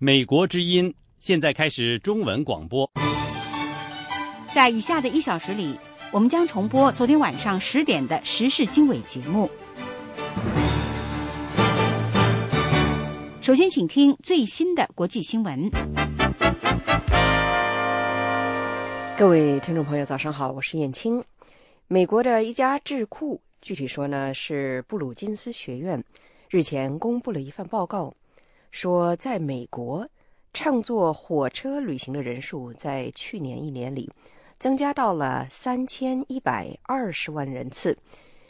美国之音现在开始中文广播。在以下的一小时里，我们将重播昨天晚上十点的时事经纬节目。首先，请听最新的国际新闻。各位听众朋友，早上好，我是燕青。美国的一家智库，具体说呢是布鲁金斯学院，日前公布了一份报告。说，在美国，乘坐火车旅行的人数在去年一年里增加到了三千一百二十万人次，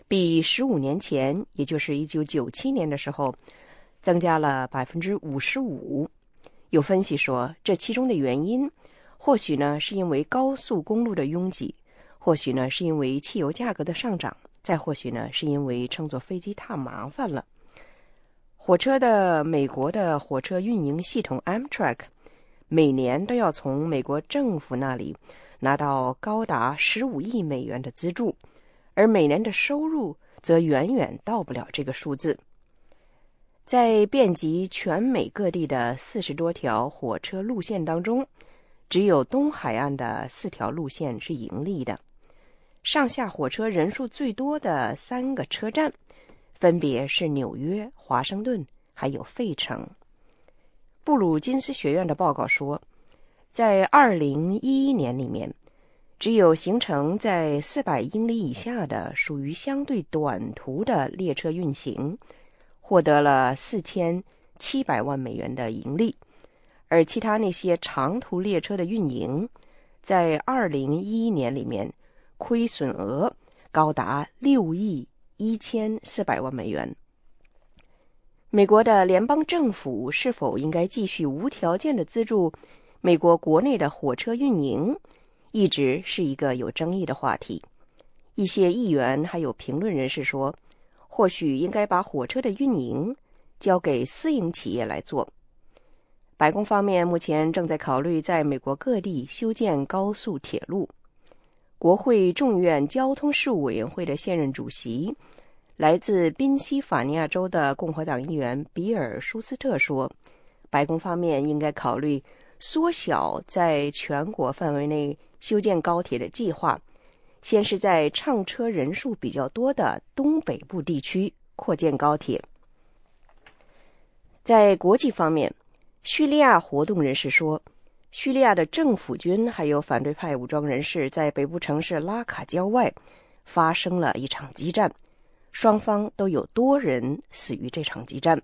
比十五年前，也就是一九九七年的时候，增加了百分之五十五。有分析说，这其中的原因，或许呢是因为高速公路的拥挤，或许呢是因为汽油价格的上涨，再或许呢是因为乘坐飞机太麻烦了。火车的美国的火车运营系统 Amtrak 每年都要从美国政府那里拿到高达十五亿美元的资助，而每年的收入则远远到不了这个数字。在遍及全美各地的四十多条火车路线当中，只有东海岸的四条路线是盈利的。上下火车人数最多的三个车站。分别是纽约、华盛顿，还有费城。布鲁金斯学院的报告说，在2011年里面，只有行程在400英里以下的属于相对短途的列车运行，获得了4700万美元的盈利，而其他那些长途列车的运营，在2011年里面亏损额高达6亿。一千四百万美元。美国的联邦政府是否应该继续无条件的资助美国国内的火车运营，一直是一个有争议的话题。一些议员还有评论人士说，或许应该把火车的运营交给私营企业来做。白宫方面目前正在考虑在美国各地修建高速铁路。国会众院交通事务委员会的现任主席，来自宾夕法尼亚州的共和党议员比尔·舒斯特说：“白宫方面应该考虑缩小在全国范围内修建高铁的计划，先是在乘车人数比较多的东北部地区扩建高铁。”在国际方面，叙利亚活动人士说。叙利亚的政府军还有反对派武装人士在北部城市拉卡郊外发生了一场激战，双方都有多人死于这场激战。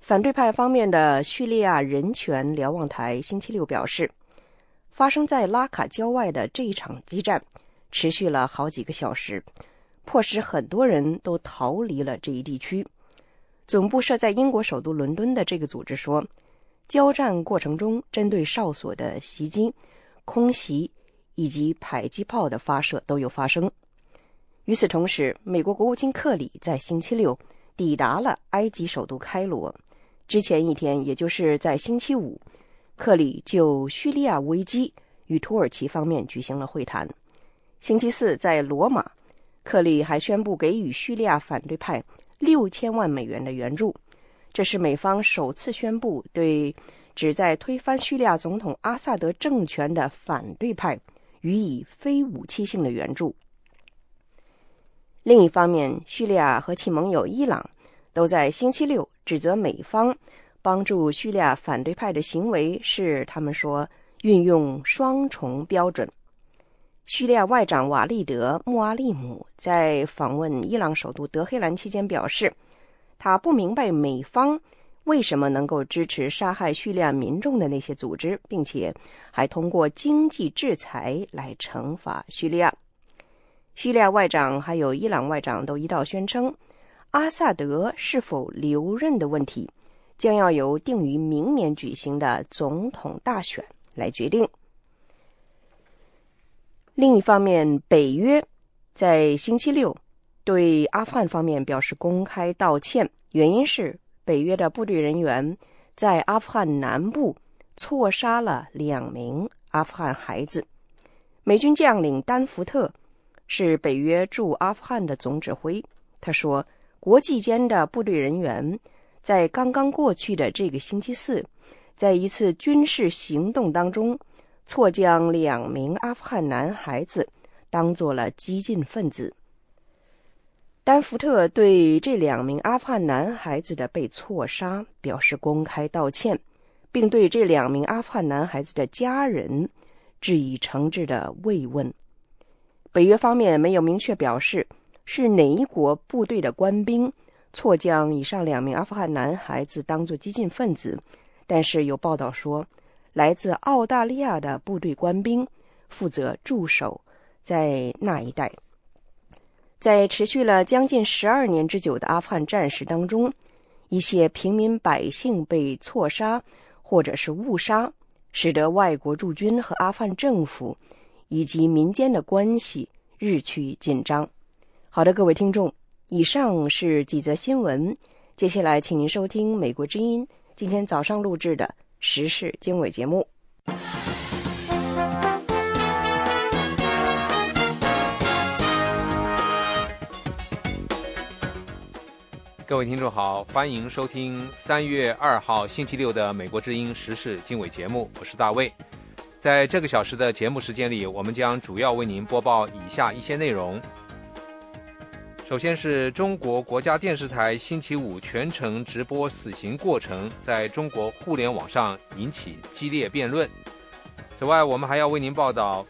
反对派方面的叙利亚人权瞭望台星期六表示，发生在拉卡郊外的这一场激战持续了好几个小时，迫使很多人都逃离了这一地区。总部设在英国首都伦敦的这个组织说。交战过程中，针对哨所的袭击、空袭以及迫击炮的发射都有发生。与此同时，美国国务卿克里在星期六抵达了埃及首都开罗。之前一天，也就是在星期五，克里就叙利亚危机与土耳其方面举行了会谈。星期四在罗马，克里还宣布给予叙利亚反对派六千万美元的援助。这是美方首次宣布对旨在推翻叙利亚总统阿萨德政权的反对派予以非武器性的援助。另一方面，叙利亚和其盟友伊朗都在星期六指责美方帮助叙利亚反对派的行为是他们说运用双重标准。叙利亚外长瓦利德·穆阿利姆在访问伊朗首都德黑兰期间表示。他不明白美方为什么能够支持杀害叙利亚民众的那些组织，并且还通过经济制裁来惩罚叙利亚。叙利亚外长还有伊朗外长都一道宣称，阿萨德是否留任的问题将要由定于明年举行的总统大选来决定。另一方面，北约在星期六。对阿富汗方面表示公开道歉，原因是北约的部队人员在阿富汗南部错杀了两名阿富汗孩子。美军将领丹福特是北约驻阿富汗的总指挥，他说，国际间的部队人员在刚刚过去的这个星期四，在一次军事行动当中，错将两名阿富汗男孩子当做了激进分子。丹福特对这两名阿富汗男孩子的被错杀表示公开道歉，并对这两名阿富汗男孩子的家人致以诚挚的慰问。北约方面没有明确表示是哪一国部队的官兵错将以上两名阿富汗男孩子当作激进分子，但是有报道说，来自澳大利亚的部队官兵负责驻守在那一带。在持续了将近十二年之久的阿富汗战事当中，一些平民百姓被错杀或者是误杀，使得外国驻军和阿富汗政府以及民间的关系日趋紧张。好的，各位听众，以上是几则新闻，接下来请您收听《美国之音》今天早上录制的时事经纬节目。各位听众好，欢迎收听三月二号星期六的《美国之音时事经纬》节目，我是大卫。在这个小时的节目时间里，我们将主要为您播报以下一些内容。首先是中国国家电视台星期五全程直播死刑过程，在中国互联网上引起激烈辩论。此外，我们还要为您报道，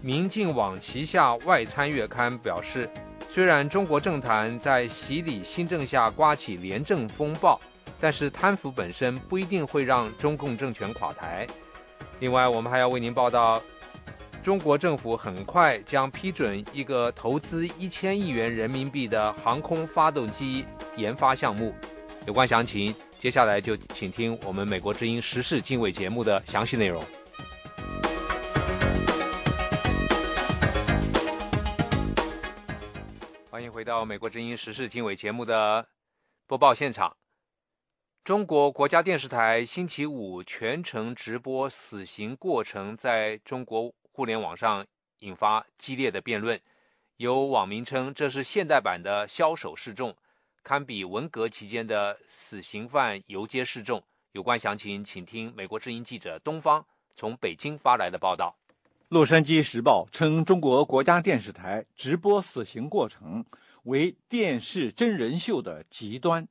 民进网旗下外参月刊表示。虽然中国政坛在洗礼新政下刮起廉政风暴，但是贪腐本身不一定会让中共政权垮台。另外，我们还要为您报道，中国政府很快将批准一个投资一千亿元人民币的航空发动机研发项目。有关详情，接下来就请听我们美国之音时事经纬节目的详细内容。欢迎回到美国之音时事经纬节目的播报现场，中国国家电视台星期五全程直播死刑过程，在中国互联网上引发激烈的辩论。有网民称这是现代版的枭首示众，堪比文革期间的死刑犯游街示众。有关详情，请听美国之音记者东方从北京发来的报道。《洛杉矶时报》称，中国国家电视台直播死刑过程。为电视真人秀的极端。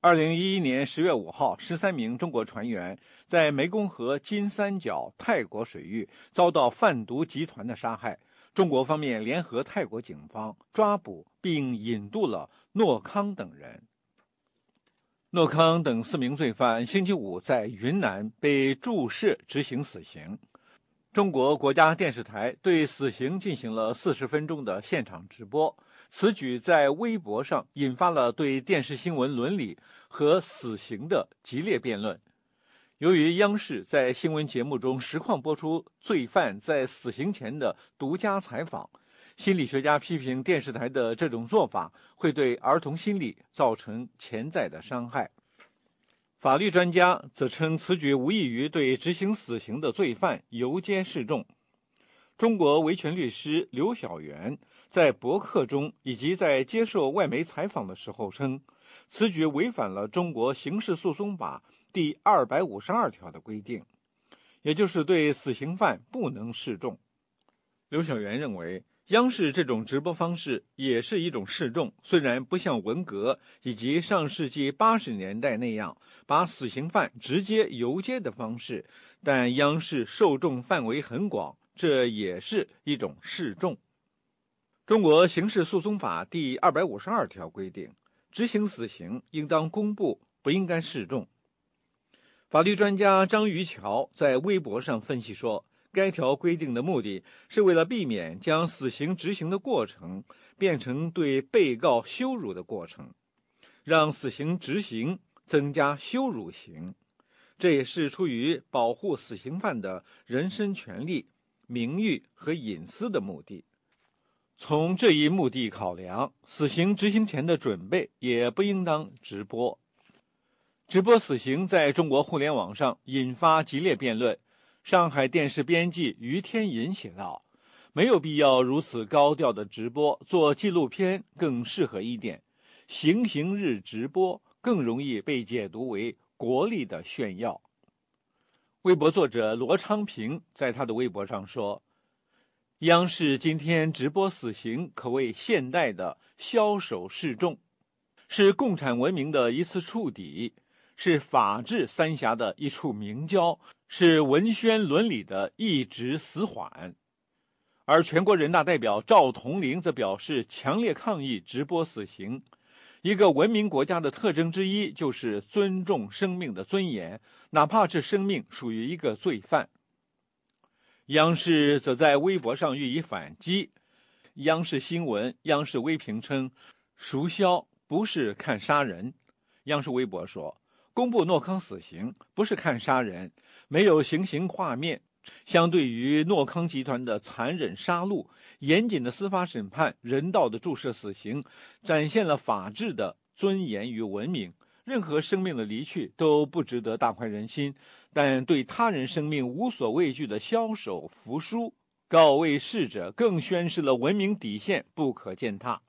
二零一一年十月五号，十三名中国船员在湄公河金三角泰国水域遭到贩毒集团的杀害。中国方面联合泰国警方抓捕并引渡了诺康等人。诺康等四名罪犯星期五在云南被注射执行死刑。中国国家电视台对死刑进行了四十分钟的现场直播。此举在微博上引发了对电视新闻伦理和死刑的激烈辩论。由于央视在新闻节目中实况播出罪犯在死刑前的独家采访，心理学家批评电视台的这种做法会对儿童心理造成潜在的伤害。法律专家则称此举无异于对执行死刑的罪犯游街示众。中国维权律师刘晓元。在博客中以及在接受外媒采访的时候称，此举违反了中国刑事诉讼法第二百五十二条的规定，也就是对死刑犯不能示众。刘晓元认为，央视这种直播方式也是一种示众，虽然不像文革以及上世纪八十年代那样把死刑犯直接游街的方式，但央视受众范围很广，这也是一种示众。中国刑事诉讼法第二百五十二条规定，执行死刑应当公布，不应该示众。法律专家张于桥在微博上分析说，该条规定的目的是为了避免将死刑执行的过程变成对被告羞辱的过程，让死刑执行增加羞辱刑，这也是出于保护死刑犯的人身权利、名誉和隐私的目的。从这一目的考量，死刑执行前的准备也不应当直播。直播死刑在中国互联网上引发激烈辩论。上海电视编辑于天银写道：“没有必要如此高调的直播，做纪录片更适合一点。行刑日直播更容易被解读为国力的炫耀。微博作者罗昌平在他的微博上说：“央视今天直播死刑，可谓现代的枭首示众，是共产文明的一次触底，是法治三峡的一处明胶，是文宣伦理的一直死缓。”而全国人大代表赵铜麟则表示强烈抗议直播死刑。一个文明国家的特征之一就是尊重生命的尊严，哪怕这生命属于一个罪犯。央视则在微博上予以反击。央视新闻、央视微评称：“赎枭不是看杀人。”央视微博说：“公布诺康死刑不是看杀人，没有行刑画面。”相对于诺康集团的残忍杀戮，严谨的司法审判、人道的注射死刑，展现了法治的尊严与文明。任何生命的离去都不值得大快人心，但对他人生命无所畏惧的枭首服输，告慰逝者，更宣示了文明底线不可践踏。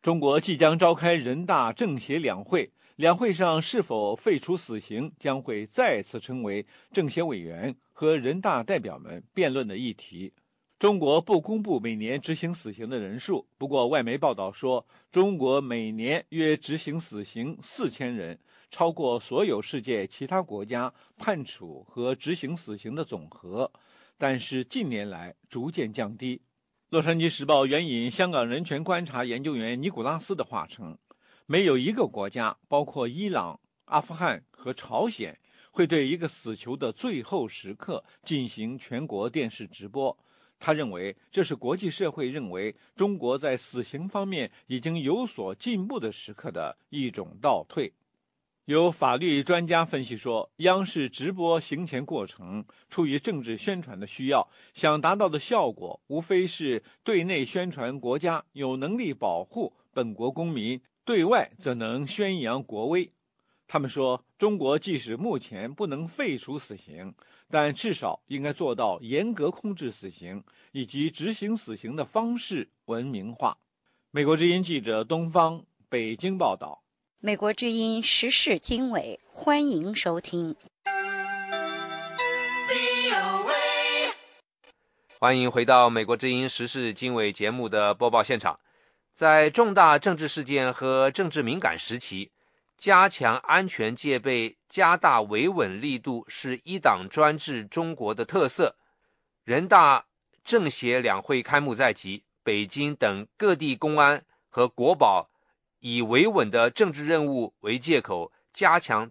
中国即将召开人大政协两会。两会上是否废除死刑，将会再次成为政协委员和人大代表们辩论的议题。中国不公布每年执行死刑的人数，不过外媒报道说，中国每年约执行死刑四千人，超过所有世界其他国家判处和执行死刑的总和。但是近年来逐渐降低。《洛杉矶时报》援引香港人权观察研究员尼古拉斯的话称。没有一个国家，包括伊朗、阿富汗和朝鲜，会对一个死囚的最后时刻进行全国电视直播。他认为，这是国际社会认为中国在死刑方面已经有所进步的时刻的一种倒退。有法律专家分析说，央视直播行前过程出于政治宣传的需要，想达到的效果无非是对内宣传国家有能力保护本国公民。对外则能宣扬国威。他们说，中国即使目前不能废除死刑，但至少应该做到严格控制死刑以及执行死刑的方式文明化。美国之音记者东方北京报道。美国之音时事经纬，欢迎收听。欢迎回到美国之音时事经纬节目的播报现场。在重大政治事件和政治敏感时期，加强安全戒备、加大维稳力度是一党专制中国的特色。人大政协两会开幕在即，北京等各地公安和国保以维稳的政治任务为借口，加强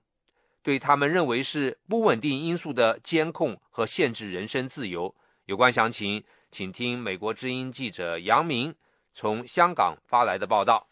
对他们认为是不稳定因素的监控和限制人身自由。有关详情，请听美国之音记者杨明。从香港发来的报道：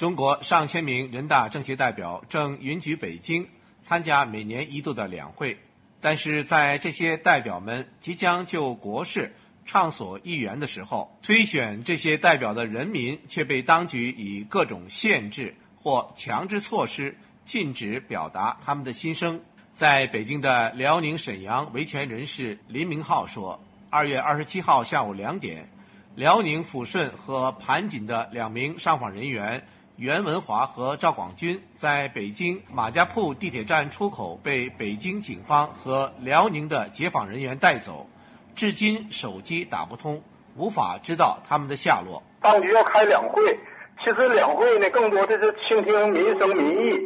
中国上千名人大政协代表正云集北京参加每年一度的两会，但是在这些代表们即将就国事畅所欲言的时候，推选这些代表的人民却被当局以各种限制或强制措施禁止表达他们的心声。在北京的辽宁沈阳维权人士林明浩说：“二月二十七号下午两点。”辽宁抚顺和盘锦的两名上访人员袁文华和赵广军，在北京马家铺地铁站出口被北京警方和辽宁的解访人员带走，至今手机打不通，无法知道他们的下落。当局要开两会，其实两会呢，更多的是倾听民生民意。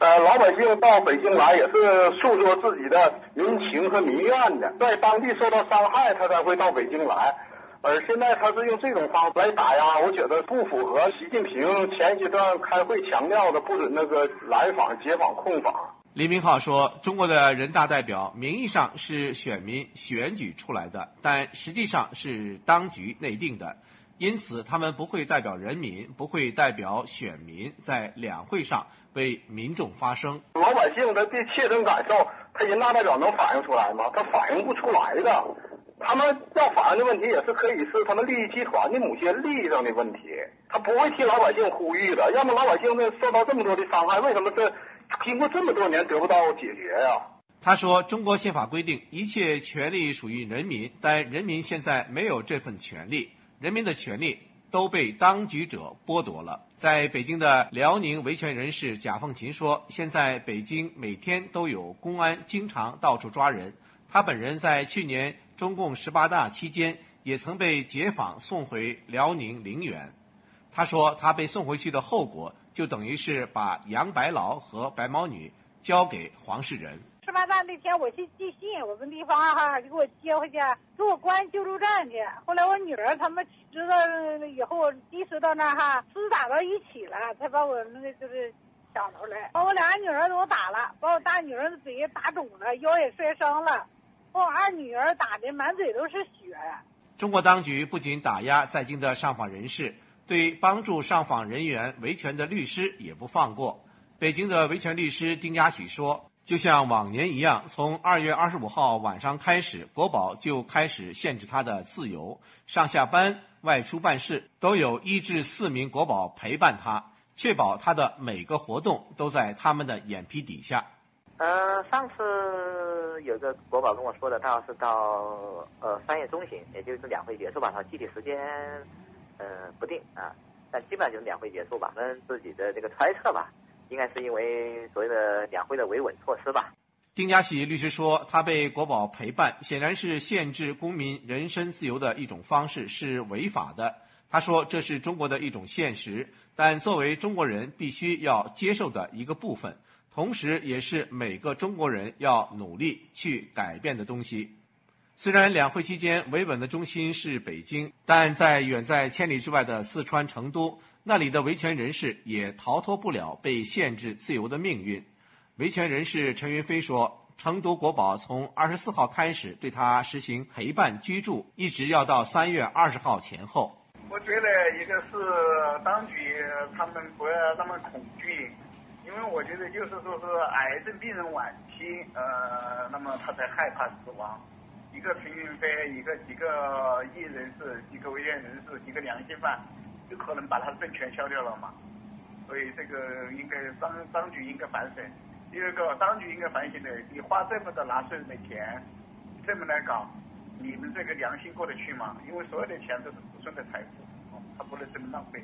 呃，老百姓到北京来也是诉说自己的民情和民怨的，在当地受到伤害，他才会到北京来。而现在他是用这种方式来打压，我觉得不符合习近平前阶段开会强调的不准那个来访、解访、控访。李明浩说：“中国的人大代表名义上是选民选举出来的，但实际上是当局内定的，因此他们不会代表人民，不会代表选民在两会上为民众发声。老百姓的切身感受，他人大代表能反映出来吗？他反映不出来的。”他们要反映的问题也是可以是他们利益集团的某些利益上的问题，他不会替老百姓呼吁的。要么老百姓呢受到这么多的伤害，为什么这经过这么多年得不到解决呀？他说：“中国宪法规定一切权利属于人民，但人民现在没有这份权利。人民的权利都被当局者剥夺了。在北京的辽宁维权人士贾凤琴说：“现在北京每天都有公安经常到处抓人。他本人在去年中共十八大期间也曾被解放送回辽宁陵园。他说，他被送回去的后果就等于是把杨白劳和白毛女交给黄世仁。”十八大那天我去寄信，我们地方哈就给我接回去，给我关救助站去。后来我女儿他们知道以后，及时到那哈厮打到一起了，才把我那个就是抢出来，把我俩女儿都打了，把我大女儿的嘴也打肿了，腰也摔伤了，我二女儿打的满嘴都是血。中国当局不仅打压在京的上访人士，对帮助上访人员维权的律师也不放过。北京的维权律师丁家喜说。就像往年一样，从二月二十五号晚上开始，国宝就开始限制他的自由，上下班、外出办事都有一至四名国宝陪伴他，确保他的每个活动都在他们的眼皮底下。呃，上次有个国宝跟我说的，他是到呃三月中旬，也就是两会结束吧，他具体时间呃不定啊，但基本上就是两会结束吧，我们自己的这个猜测吧。应该是因为所谓的两会的维稳措施吧。丁家喜律师说，他被国宝陪伴，显然是限制公民人身自由的一种方式，是违法的。他说，这是中国的一种现实，但作为中国人必须要接受的一个部分，同时也是每个中国人要努力去改变的东西。虽然两会期间维稳的中心是北京，但在远在千里之外的四川成都。那里的维权人士也逃脱不了被限制自由的命运。维权人士陈云飞说：“成都国宝从二十四号开始对他实行陪伴居住，一直要到三月二十号前后。”我觉得一个是当局他们不要那么恐惧，因为我觉得就是说是癌症病人晚期，呃，那么他才害怕死亡。一个陈云飞，一个几个艺人士，几个危险人士，几个良心犯。就可能把他的政权消掉了嘛？所以这个应该当当局应该反省。第二个，当局应该反省的，你花这么多纳税人的钱，这么来搞，你们这个良心过得去吗？因为所有的钱都是子孙的财富，他不能这么浪费。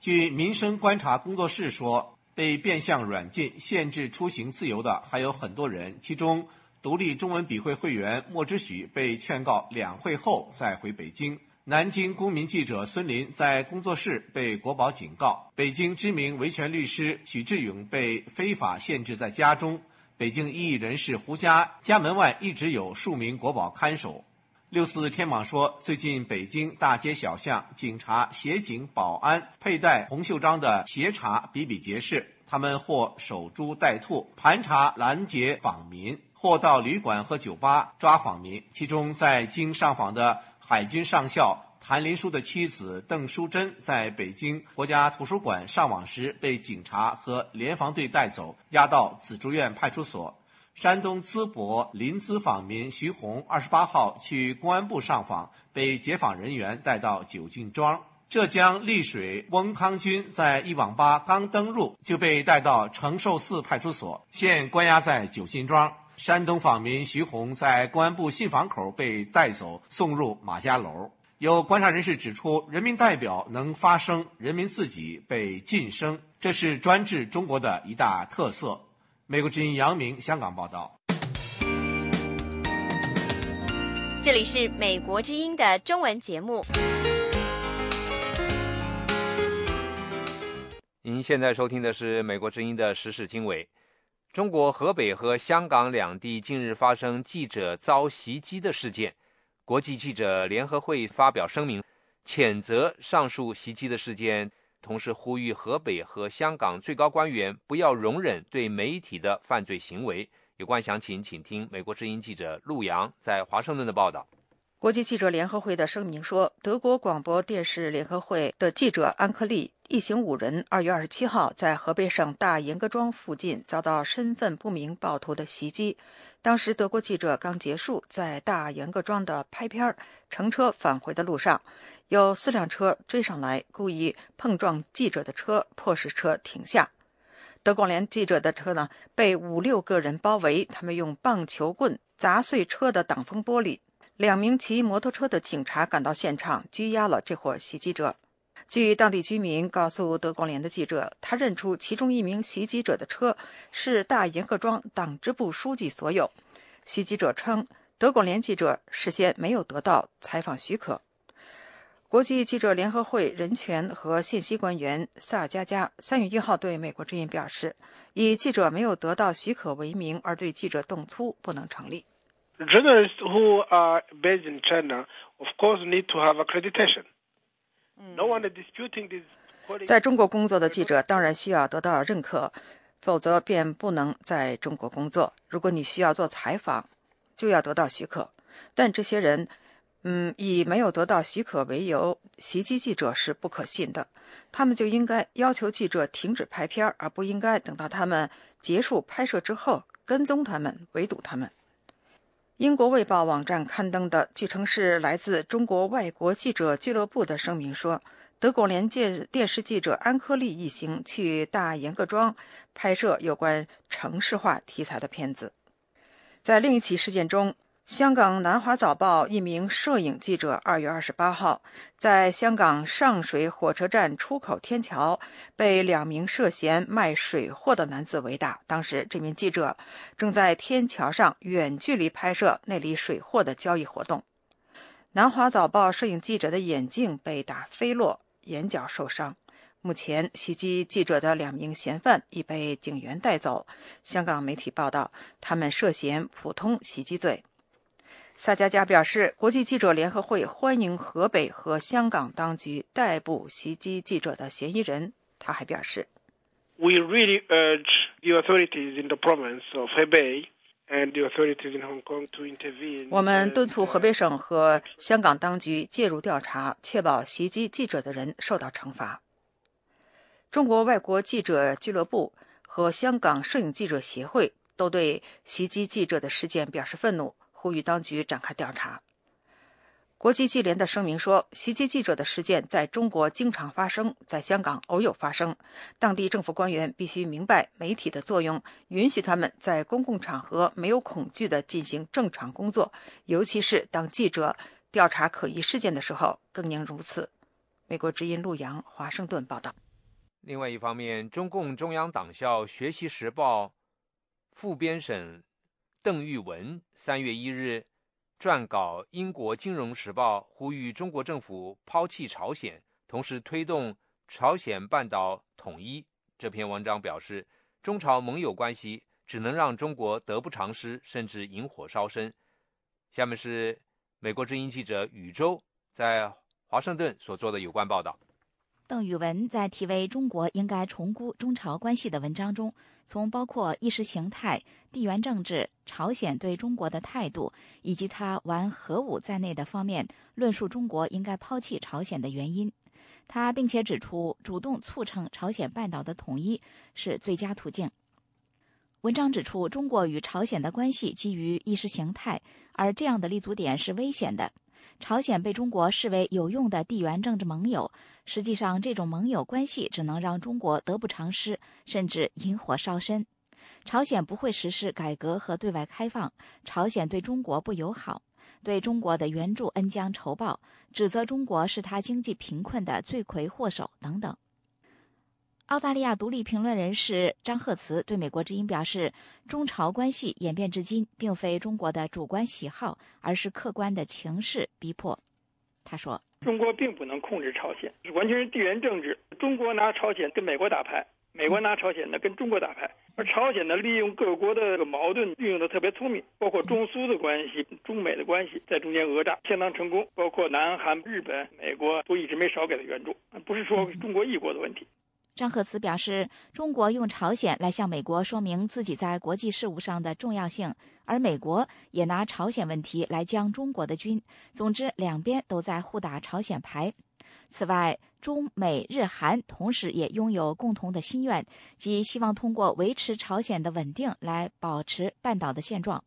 据民生观察工作室说，被变相软禁、限制出行自由的还有很多人，其中独立中文笔会会员莫之许被劝告两会后再回北京。南京公民记者孙林在工作室被国保警告，北京知名维权律师许志勇被非法限制在家中，北京异议人士胡佳家门外一直有数名国保看守。六四天网说，最近北京大街小巷警察、协警、保安佩戴红袖章的协查比比皆是，他们或守株待兔盘查拦截访民，或到旅馆和酒吧抓访民。其中在京上访的。海军上校谭林书的妻子邓淑珍在北京国家图书馆上网时被警察和联防队带走，押到紫竹院派出所。山东淄博临淄访民徐红二十八号去公安部上访，被解访人员带到九进庄。浙江丽水翁康军在一网吧刚登入就被带到承寿寺派出所，现关押在九进庄。山东访民徐红在公安部信访口被带走，送入马家楼。有观察人士指出，人民代表能发声，人民自己被禁声，这是专制中国的一大特色。美国之音杨明香港报道。这里是美国之音的中文节目。您现在收听的是美国之音的时事经纬。中国河北和香港两地近日发生记者遭袭击的事件，国际记者联合会发表声明，谴责上述袭击的事件，同时呼吁河北和香港最高官员不要容忍对媒体的犯罪行为。有关详情，请听美国之音记者陆洋在华盛顿的报道。国际记者联合会的声明说，德国广播电视联合会的记者安克利一行五人，二月二十七号在河北省大严各庄附近遭到身份不明暴徒的袭击。当时，德国记者刚结束在大严各庄的拍片，乘车返回的路上，有四辆车追上来，故意碰撞记者的车，迫使车停下。德广联记者的车呢，被五六个人包围，他们用棒球棍砸碎车的挡风玻璃。两名骑摩托车的警察赶到现场，拘押了这伙袭击者。据当地居民告诉德国联的记者，他认出其中一名袭击者的车是大盐各庄党支部书记所有。袭击者称，德国联记者事先没有得到采访许可。国际记者联合会人权和信息官员萨加加三月一号对美国之音表示，以记者没有得到许可为名而对记者动粗不能成立。Journalists who are based in China, of course, need to have accreditation. 在中国工作的记者当然需要得到认可，否则便不能在中国工作。如果你需要做采访，就要得到许可。但这些人。嗯，以没有得到许可为由袭击记者是不可信的。他们就应该要求记者停止拍片，而不应该等到他们结束拍摄之后跟踪他们、围堵他们。英国《卫报》网站刊登的，据称是来自中国外国记者俱乐部的声明说，德国连界电视记者安科利一行去大严各庄拍摄有关城市化题材的片子。在另一起事件中。香港《南华早报》一名摄影记者二月二十八号在香港上水火车站出口天桥被两名涉嫌卖水货的男子围打。当时，这名记者正在天桥上远距离拍摄那里水货的交易活动。《南华早报》摄影记者的眼镜被打飞落，眼角受伤。目前，袭击记者的两名嫌犯已被警员带走。香港媒体报道，他们涉嫌普通袭击罪。萨加加表示，国际记者联合会欢迎河北和香港当局逮捕袭击记者的嫌疑人。他还表示：“We really urge the authorities in the province of Hebei and the authorities in Hong Kong to intervene.” 我们敦促河北省和香港当局介入调查，确保袭击记者的人受到惩罚。中国外国记者俱乐部和香港摄影记者协会都对袭击记者的事件表示愤怒。呼吁当局展开调查。国际记联的声明说，袭击记者的事件在中国经常发生，在香港偶有发生。当地政府官员必须明白媒体的作用，允许他们在公共场合没有恐惧地进行正常工作，尤其是当记者调查可疑事件的时候，更应如此。美国之音陆洋华盛顿报道。另外一方面，中共中央党校《学习时报》副编审。邓玉文三月一日撰稿《英国金融时报》，呼吁中国政府抛弃朝鲜，同时推动朝鲜半岛统一。这篇文章表示，中朝盟友关系只能让中国得不偿失，甚至引火烧身。下面是美国之音记者宇宙在华盛顿所做的有关报道。邓宇文在题为“中国应该重估中朝关系”的文章中，从包括意识形态、地缘政治、朝鲜对中国的态度以及他玩核武在内的方面，论述中国应该抛弃朝鲜的原因。他并且指出，主动促成朝鲜半岛的统一是最佳途径。文章指出，中国与朝鲜的关系基于意识形态，而这样的立足点是危险的。朝鲜被中国视为有用的地缘政治盟友，实际上这种盟友关系只能让中国得不偿失，甚至引火烧身。朝鲜不会实施改革和对外开放，朝鲜对中国不友好，对中国的援助恩将仇报，指责中国是他经济贫困的罪魁祸首等等。澳大利亚独立评论人士张赫慈对美国之音表示：“中朝关系演变至今，并非中国的主观喜好，而是客观的情势逼迫。”他说：“中国并不能控制朝鲜，完全是地缘政治。中国拿朝鲜跟美国打牌，美国拿朝鲜呢跟中国打牌，而朝鲜呢利用各国的这个矛盾运用的特别聪明，包括中苏的关系、中美的关系，在中间讹诈相当成功。包括南韩、日本、美国都一直没少给他援助，不是说中国一国的问题。”张赫慈表示，中国用朝鲜来向美国说明自己在国际事务上的重要性，而美国也拿朝鲜问题来将中国的军。总之，两边都在互打朝鲜牌。此外，中美日韩同时也拥有共同的心愿，即希望通过维持朝鲜的稳定来保持半岛的现状，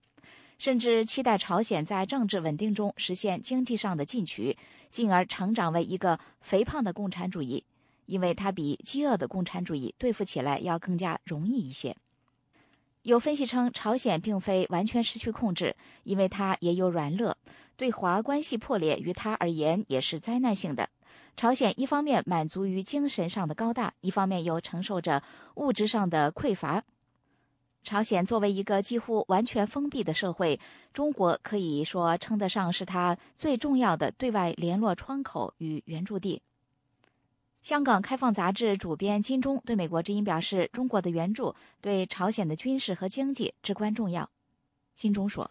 甚至期待朝鲜在政治稳定中实现经济上的进取，进而成长为一个肥胖的共产主义。因为它比饥饿的共产主义对付起来要更加容易一些。有分析称，朝鲜并非完全失去控制，因为它也有软肋。对华关系破裂于他而言也是灾难性的。朝鲜一方面满足于精神上的高大，一方面又承受着物质上的匮乏。朝鲜作为一个几乎完全封闭的社会，中国可以说称得上是他最重要的对外联络窗口与援助地。香港开放杂志主编金钟对美国之音表示：“中国的援助对朝鲜的军事和经济至关重要。”金钟说。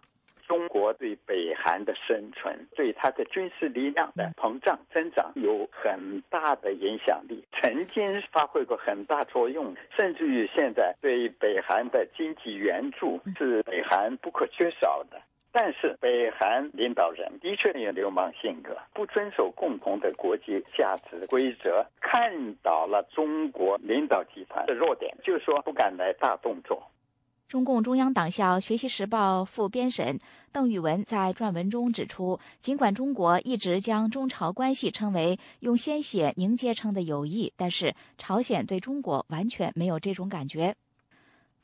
中国对北韩的生存，对它的军事力量的膨胀增长有很大的影响力，曾经发挥过很大作用，甚至于现在对北韩的经济援助是北韩不可缺少的。但是北韩领导人的确有流氓性格，不遵守共同的国际价值规则，看到了中国领导集团的弱点，就说不敢来大动作。中共中央党校《学习时报》副编审邓玉文在撰文中指出，尽管中国一直将中朝关系称为用鲜血凝结成的友谊，但是朝鲜对中国完全没有这种感觉。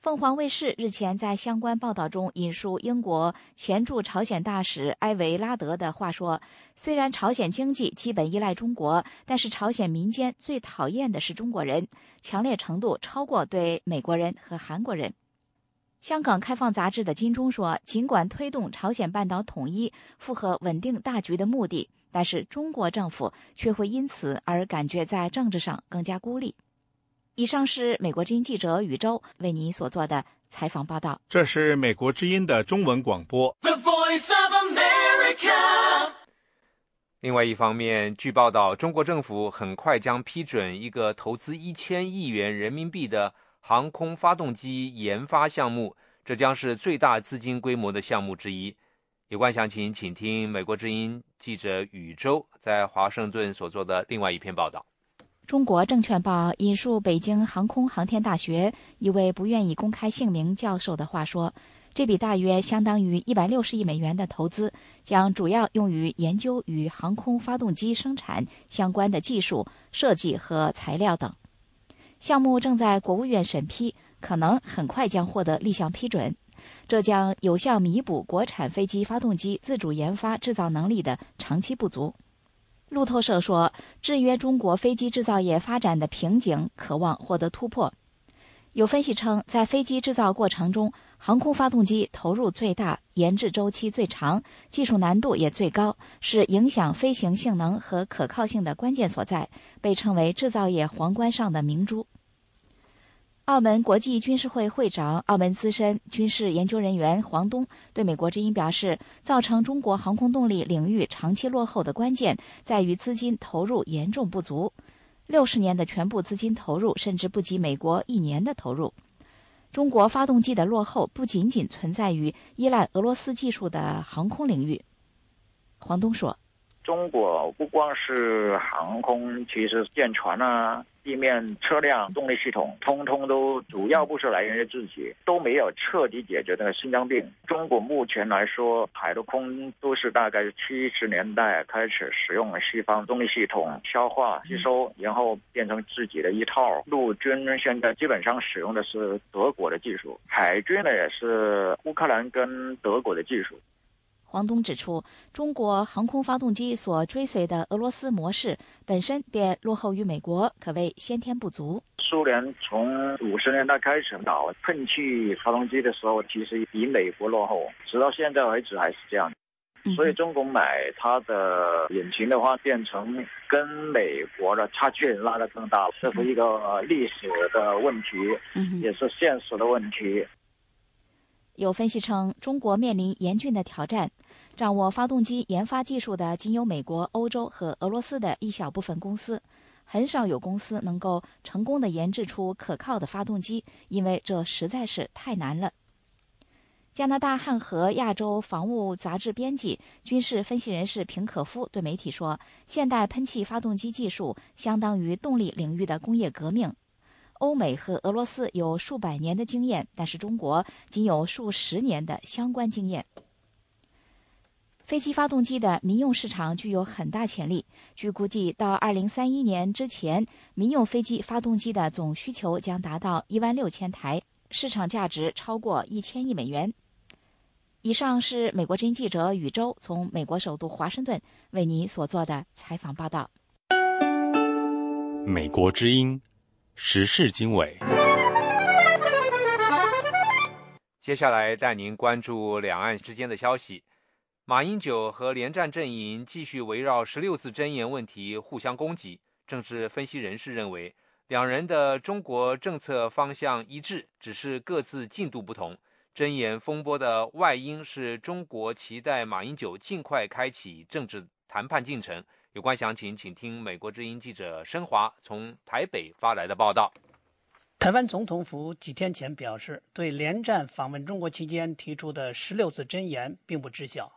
凤凰卫视日前在相关报道中引述英国前驻朝鲜大使埃维拉德的话说：“虽然朝鲜经济基本依赖中国，但是朝鲜民间最讨厌的是中国人，强烈程度超过对美国人和韩国人。”香港开放杂志的金钟说：“尽管推动朝鲜半岛统一符合稳定大局的目的，但是中国政府却会因此而感觉在政治上更加孤立。”以上是美国之音记者宇宙为您所做的采访报道。这是美国之音的中文广播。另外一方面，据报道，中国政府很快将批准一个投资一千亿元人民币的。航空发动机研发项目，这将是最大资金规模的项目之一。有关详情，请听美国之音记者宇宙在华盛顿所做的另外一篇报道。中国证券报引述北京航空航天大学一位不愿意公开姓名教授的话说：“这笔大约相当于一百六十亿美元的投资，将主要用于研究与航空发动机生产相关的技术设计和材料等。”项目正在国务院审批，可能很快将获得立项批准。这将有效弥补国产飞机发动机自主研发制造能力的长期不足。路透社说，制约中国飞机制造业发展的瓶颈渴望获得突破。有分析称，在飞机制造过程中，航空发动机投入最大、研制周期最长、技术难度也最高，是影响飞行性能和可靠性的关键所在，被称为制造业皇冠上的明珠。澳门国际军事会会长、澳门资深军事研究人员黄东对美国之音表示，造成中国航空动力领域长期落后的关键在于资金投入严重不足，六十年的全部资金投入甚至不及美国一年的投入。中国发动机的落后不仅仅存在于依赖俄罗斯技术的航空领域。黄东说：“中国不光是航空，其实舰船啊。”地面车辆动力系统，通通都主要不是来源于自己，都没有彻底解决那个心脏病。中国目前来说，海陆空都是大概七十年代开始使用西方动力系统，消化吸收，然后变成自己的一套。陆军现在基本上使用的是德国的技术，海军呢也是乌克兰跟德国的技术。黄东指出，中国航空发动机所追随的俄罗斯模式本身便落后于美国，可谓先天不足。苏联从五十年代开始搞喷气发动机的时候，其实比美国落后，直到现在为止还是这样。所以中国买它的引擎的话，变成跟美国的差距拉得更大，这是一个历史的问题，也是现实的问题。有分析称，中国面临严峻的挑战。掌握发动机研发技术的仅有美国、欧洲和俄罗斯的一小部分公司，很少有公司能够成功的研制出可靠的发动机，因为这实在是太难了。加拿大汉和亚洲防务杂志编辑、军事分析人士平可夫对媒体说：“现代喷气发动机技术相当于动力领域的工业革命。”欧美和俄罗斯有数百年的经验，但是中国仅有数十年的相关经验。飞机发动机的民用市场具有很大潜力。据估计，到二零三一年之前，民用飞机发动机的总需求将达到一万六千台，市场价值超过一千亿美元。以上是美国之音记者宇宙从美国首都华盛顿为您所做的采访报道。美国之音时事经纬，接下来带您关注两岸之间的消息。马英九和连战阵营继续围绕十六字真言问题互相攻击。政治分析人士认为，两人的中国政策方向一致，只是各自进度不同。真言风波的外因是中国期待马英九尽快开启政治谈判进程。有关详情，请听美国之音记者申华从台北发来的报道。台湾总统府几天前表示，对连战访问中国期间提出的十六字真言并不知晓。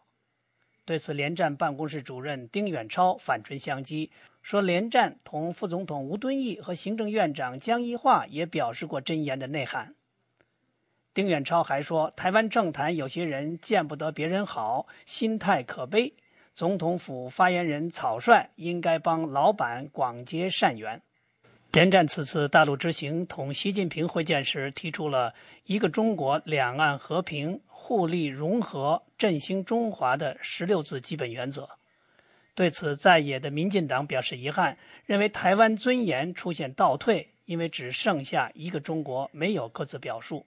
对此，连战办公室主任丁远超反唇相讥，说连战同副总统吴敦义和行政院长江宜桦也表示过真言的内涵。丁远超还说，台湾政坛有些人见不得别人好，心态可悲。总统府发言人草率应该帮老板广结善缘。连战此次大陆之行同习近平会见时，提出了一个中国、两岸和平、互利融合、振兴中华的十六字基本原则。对此，在野的民进党表示遗憾，认为台湾尊严出现倒退，因为只剩下一个中国，没有各自表述。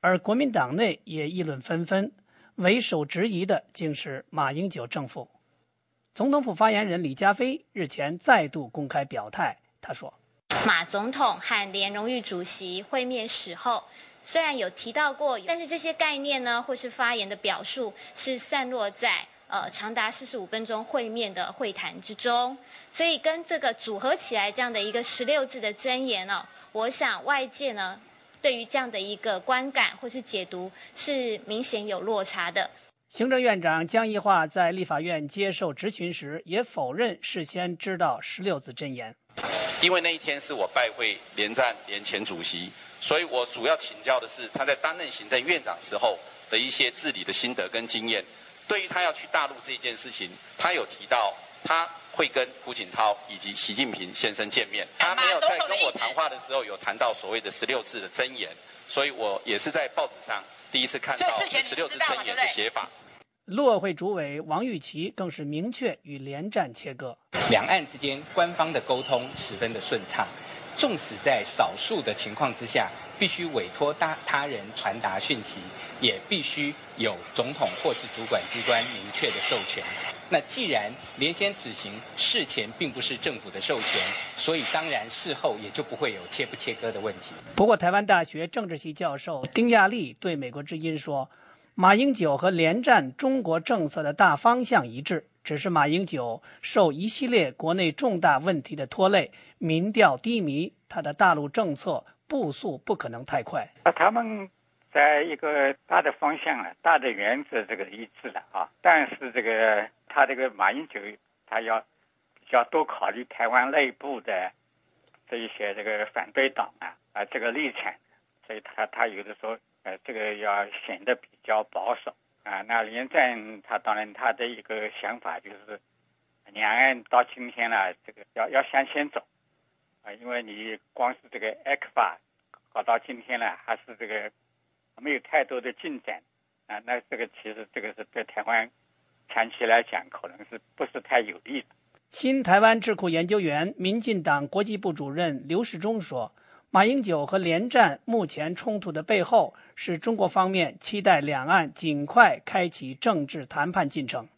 而国民党内也议论纷纷，为首质疑的竟是马英九政府。总统府发言人李家飞日前再度公开表态，他说：“马总统和连荣誉主席会面时候，虽然有提到过，但是这些概念呢，或是发言的表述，是散落在呃长达四十五分钟会面的会谈之中，所以跟这个组合起来这样的一个十六字的箴言呢，我想外界呢。”对于这样的一个观感或是解读是明显有落差的。行政院长江宜桦在立法院接受质询时也否认事先知道十六字真言，因为那一天是我拜会连战连前主席，所以我主要请教的是他在担任行政院长时候的一些治理的心得跟经验。对于他要去大陆这件事情，他有提到他。会跟胡锦涛以及习近平先生见面，他没有在跟我谈话的时候有谈到所谓的十六字的真言，所以我也是在报纸上第一次看到十六字真言的写法。陆委会主委王玉琦更是明确与连战切割，两岸之间官方的沟通十分的顺畅，纵使在少数的情况之下，必须委托他他人传达讯息，也必须有总统或是主管机关明确的授权。那既然连先此行事前并不是政府的授权，所以当然事后也就不会有切不切割的问题。不过，台湾大学政治系教授丁亚丽对美国之音说：“马英九和连战中国政策的大方向一致，只是马英九受一系列国内重大问题的拖累，民调低迷，他的大陆政策步速不可能太快。”啊，他们。在一个大的方向啊，大的原则这个一致的啊，但是这个他这个马英九他要比较多考虑台湾内部的这一些这个反对党啊啊这个立场，所以他他有的时候呃这个要显得比较保守啊。那连战他当然他的一个想法就是两岸到今天了，这个要要向前走啊，因为你光是这个 A 克法搞到今天了，还是这个。没有太多的进展啊，那这个其实这个是对台湾长期来讲可能是不是太有利的。新台湾智库研究员、民进党国际部主任刘世忠说：“马英九和连战目前冲突的背后，是中国方面期待两岸尽快开启政治谈判进程，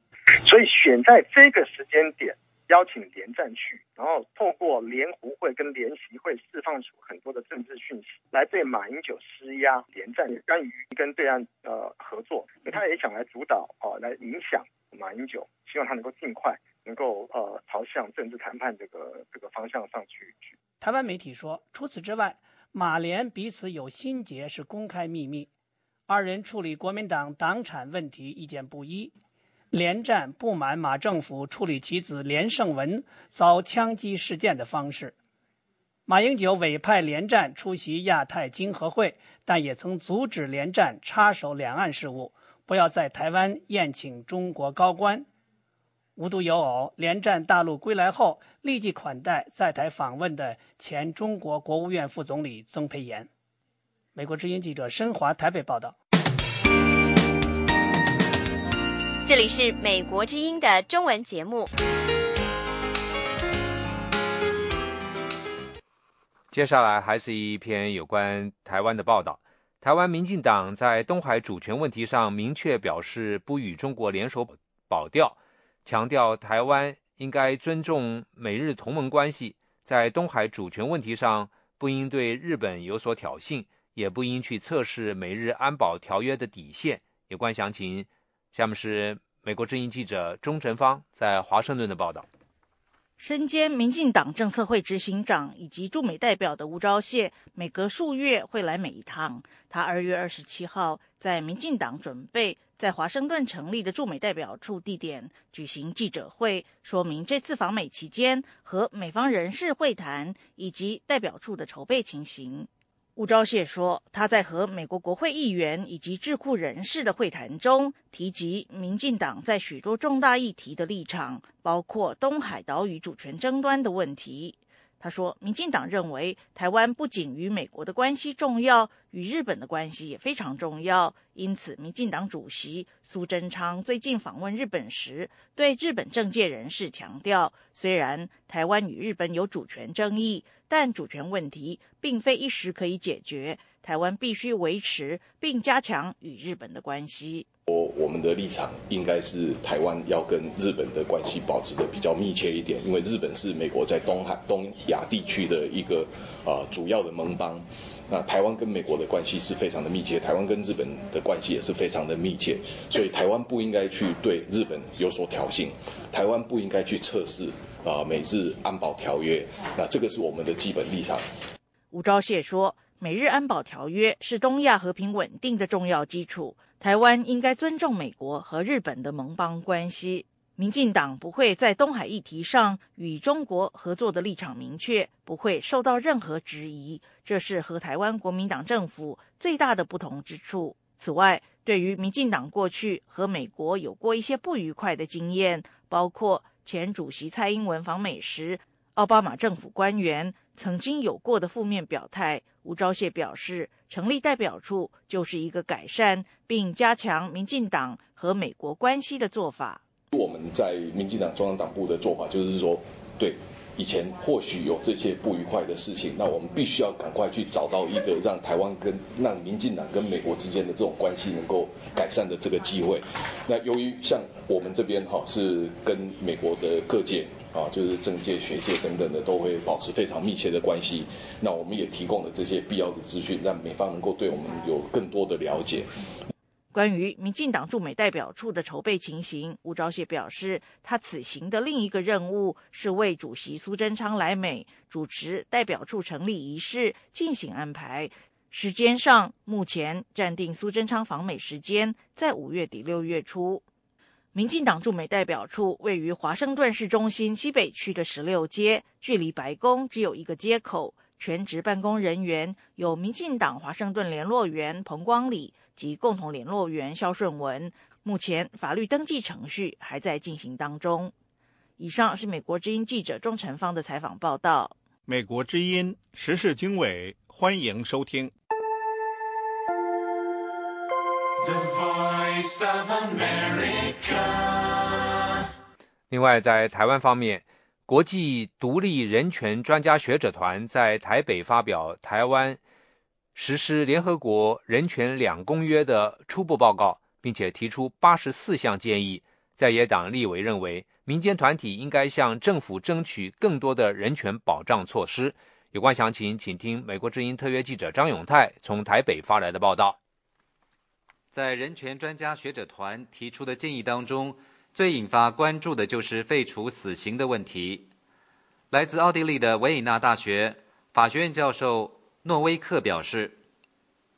所以选在这个时间点。”邀请连战去，然后透过联湖会跟联席会释放出很多的政治讯息，来对马英九施压，连战甘于跟对岸呃合作，他也想来主导哦，来影响马英九，希望他能够尽快能够呃朝向政治谈判这个这个方向上去。台湾媒体说，除此之外，马联彼此有心结是公开秘密，二人处理国民党党产问题意见不一。连战不满马政府处理其子连胜文遭枪击事件的方式，马英九委派连战出席亚太经合会，但也曾阻止连战插手两岸事务，不要在台湾宴请中国高官。无独有偶，连战大陆归来后，立即款待在台访问的前中国国务院副总理曾培炎。美国之音记者申华台北报道。这里是美国之音的中文节目。接下来还是一篇有关台湾的报道。台湾民进党在东海主权问题上明确表示不与中国联手保钓，强调台湾应该尊重美日同盟关系，在东海主权问题上不应对日本有所挑衅，也不应去测试美日安保条约的底线。有关详情，下面是美国之音记者钟成芳在华盛顿的报道。身兼民进党政策会执行长以及驻美代表的吴钊燮，每隔数月会来美一趟。他二月二十七号在民进党准备在华盛顿成立的驻美代表处地点举行记者会，说明这次访美期间和美方人士会谈以及代表处的筹备情形。吴钊燮说，他在和美国国会议员以及智库人士的会谈中，提及民进党在许多重大议题的立场，包括东海岛屿主权争端的问题。他说，民进党认为台湾不仅与美国的关系重要，与日本的关系也非常重要。因此，民进党主席苏贞昌最近访问日本时，对日本政界人士强调，虽然台湾与日本有主权争议，但主权问题并非一时可以解决，台湾必须维持并加强与日本的关系。我我们的立场应该是台湾要跟日本的关系保持的比较密切一点，因为日本是美国在东海东亚地区的一个啊主要的盟邦。那台湾跟美国的关系是非常的密切，台湾跟日本的关系也是非常的密切，所以台湾不应该去对日本有所挑衅，台湾不应该去测试啊美日安保条约。那这个是我们的基本立场。吴钊燮说，美日安保条约是东亚和平稳定的重要基础。台湾应该尊重美国和日本的盟邦关系。民进党不会在东海议题上与中国合作的立场明确，不会受到任何质疑，这是和台湾国民党政府最大的不同之处。此外，对于民进党过去和美国有过一些不愉快的经验，包括前主席蔡英文访美时，奥巴马政府官员曾经有过的负面表态。吴钊燮表示，成立代表处就是一个改善并加强民进党和美国关系的做法。我们在民进党中央党部的做法就是说，对以前或许有这些不愉快的事情，那我们必须要赶快去找到一个让台湾跟让民进党跟美国之间的这种关系能够改善的这个机会。那由于像我们这边哈是跟美国的各界。啊，就是政界、学界等等的都会保持非常密切的关系。那我们也提供了这些必要的资讯，让美方能够对我们有更多的了解。关于民进党驻美代表处的筹备情形，吴钊燮表示，他此行的另一个任务是为主席苏贞昌来美主持代表处成立仪式进行安排。时间上，目前暂定苏贞昌访美时间在五月底六月初。民进党驻美代表处位于华盛顿市中心西北区的十六街，距离白宫只有一个街口。全职办公人员有民进党华盛顿联络员彭光礼及共同联络员肖顺文。目前法律登记程序还在进行当中。以上是美国之音记者钟成芳的采访报道。美国之音时事经纬，欢迎收听。另外，在台湾方面，国际独立人权专家学者团在台北发表台湾实施联合国人权两公约的初步报告，并且提出八十四项建议。在野党立委认为，民间团体应该向政府争取更多的人权保障措施。有关详情，请听美国之音特约记者张永泰从台北发来的报道。在人权专家学者团提出的建议当中，最引发关注的就是废除死刑的问题。来自奥地利的维也纳大学法学院教授诺威克表示，《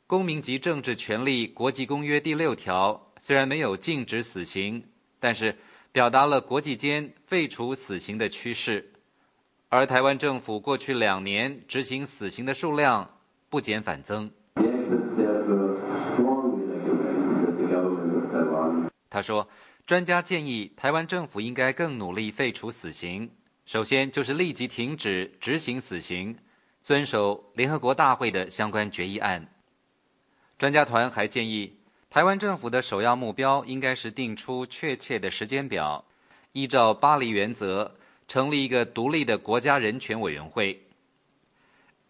公民及政治权利国际公约》第六条虽然没有禁止死刑，但是表达了国际间废除死刑的趋势。而台湾政府过去两年执行死刑的数量不减反增。他说：“专家建议台湾政府应该更努力废除死刑。首先就是立即停止执行死刑，遵守联合国大会的相关决议案。专家团还建议，台湾政府的首要目标应该是定出确切的时间表，依照巴黎原则成立一个独立的国家人权委员会。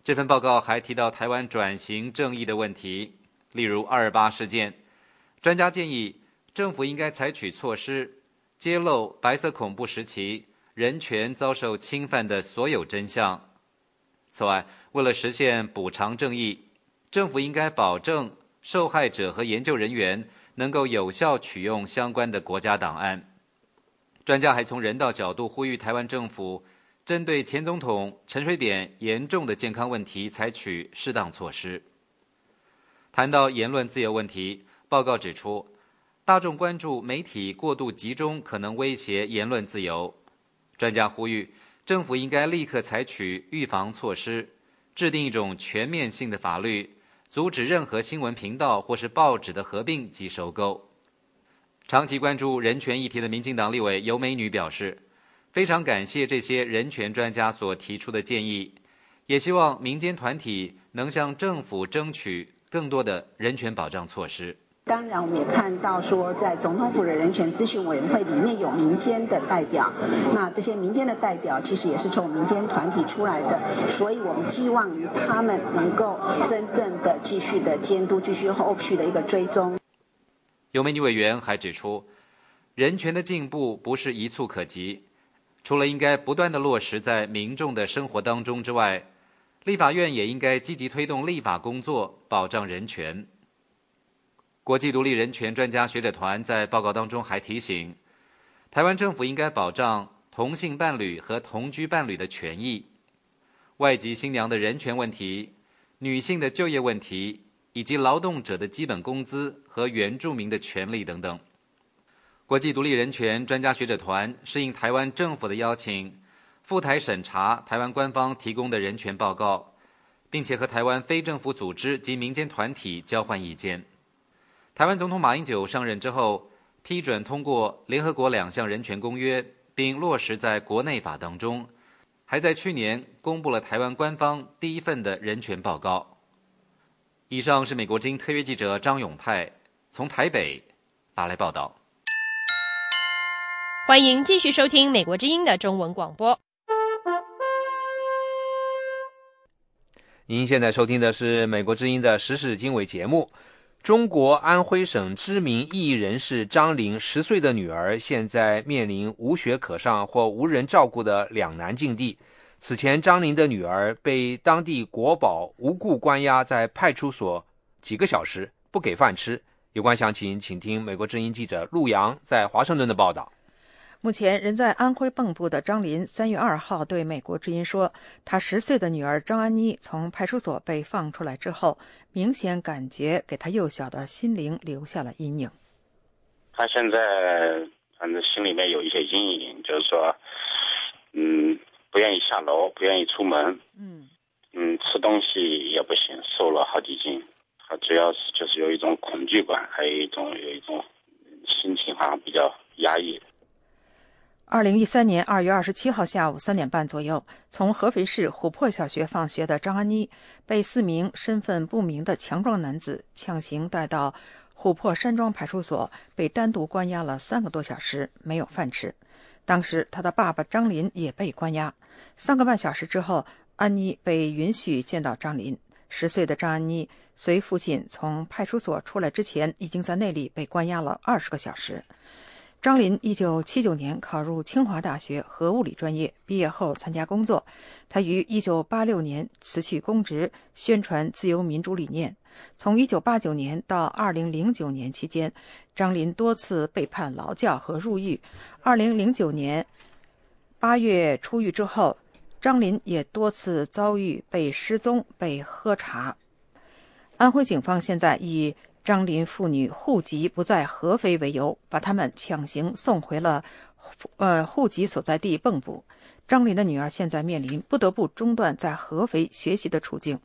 这份报告还提到台湾转型正义的问题，例如二八事件。专家建议政府应该采取措施，揭露白色恐怖时期人权遭受侵犯的所有真相。此外，为了实现补偿正义，政府应该保证。受害者和研究人员能够有效取用相关的国家档案。专家还从人道角度呼吁台湾政府针对前总统陈水扁严重的健康问题采取适当措施。谈到言论自由问题，报告指出，大众关注媒体过度集中可能威胁言论自由。专家呼吁政府应该立刻采取预防措施，制定一种全面性的法律。阻止任何新闻频道或是报纸的合并及收购。长期关注人权议题的民进党立委尤美女表示，非常感谢这些人权专家所提出的建议，也希望民间团体能向政府争取更多的人权保障措施。当然，我们也看到说，在总统府的人权咨询委员会里面有民间的代表，那这些民间的代表其实也是从民间团体出来的，所以我们寄望于他们能够真正的继续的监督，继续后续的一个追踪。有美女委员还指出，人权的进步不是一蹴可及，除了应该不断的落实在民众的生活当中之外，立法院也应该积极推动立法工作，保障人权。国际独立人权专家学者团在报告当中还提醒，台湾政府应该保障同性伴侣和同居伴侣的权益、外籍新娘的人权问题、女性的就业问题，以及劳动者的基本工资和原住民的权利等等。国际独立人权专家学者团是应台湾政府的邀请，赴台审查台湾官方提供的人权报告，并且和台湾非政府组织及民间团体交换意见。台湾总统马英九上任之后，批准通过联合国两项人权公约，并落实在国内法当中，还在去年公布了台湾官方第一份的人权报告。以上是美国之音特约记者张永泰从台北发来报道。欢迎继续收听美国之音的中文广播。您现在收听的是美国之音的时事经纬节目。中国安徽省知名艺人士张琳十岁的女儿，现在面临无学可上或无人照顾的两难境地。此前，张玲的女儿被当地国保无故关押在派出所几个小时，不给饭吃。有关详情，请听美国之音记者陆阳在华盛顿的报道。目前，人在安徽蚌埠的张林三月二号对美国之音说：“他十岁的女儿张安妮从派出所被放出来之后，明显感觉给她幼小的心灵留下了阴影。她现在反正心里面有一些阴影，就是说，嗯，不愿意下楼，不愿意出门，嗯，嗯，吃东西也不行，瘦了好几斤。她主要是就是有一种恐惧感，还有一种有一种心情好像比较压抑。”二零一三年二月二十七号下午三点半左右，从合肥市琥珀小学放学的张安妮，被四名身份不明的强壮男子强行带到琥珀山庄派出所，被单独关押了三个多小时，没有饭吃。当时，他的爸爸张林也被关押。三个半小时之后，安妮被允许见到张林。十岁的张安妮随父亲从派出所出来之前，已经在那里被关押了二十个小时。张林一九七九年考入清华大学核物理专业，毕业后参加工作。他于一九八六年辞去公职，宣传自由民主理念。从一九八九年到二零零九年期间，张林多次被判劳教和入狱。二零零九年八月出狱之后，张林也多次遭遇被失踪、被喝茶。安徽警方现在以。张林父女户籍不在合肥为由，把他们强行送回了，呃，户籍所在地蚌埠。张林的女儿现在面临不得不中断在合肥学习的处境。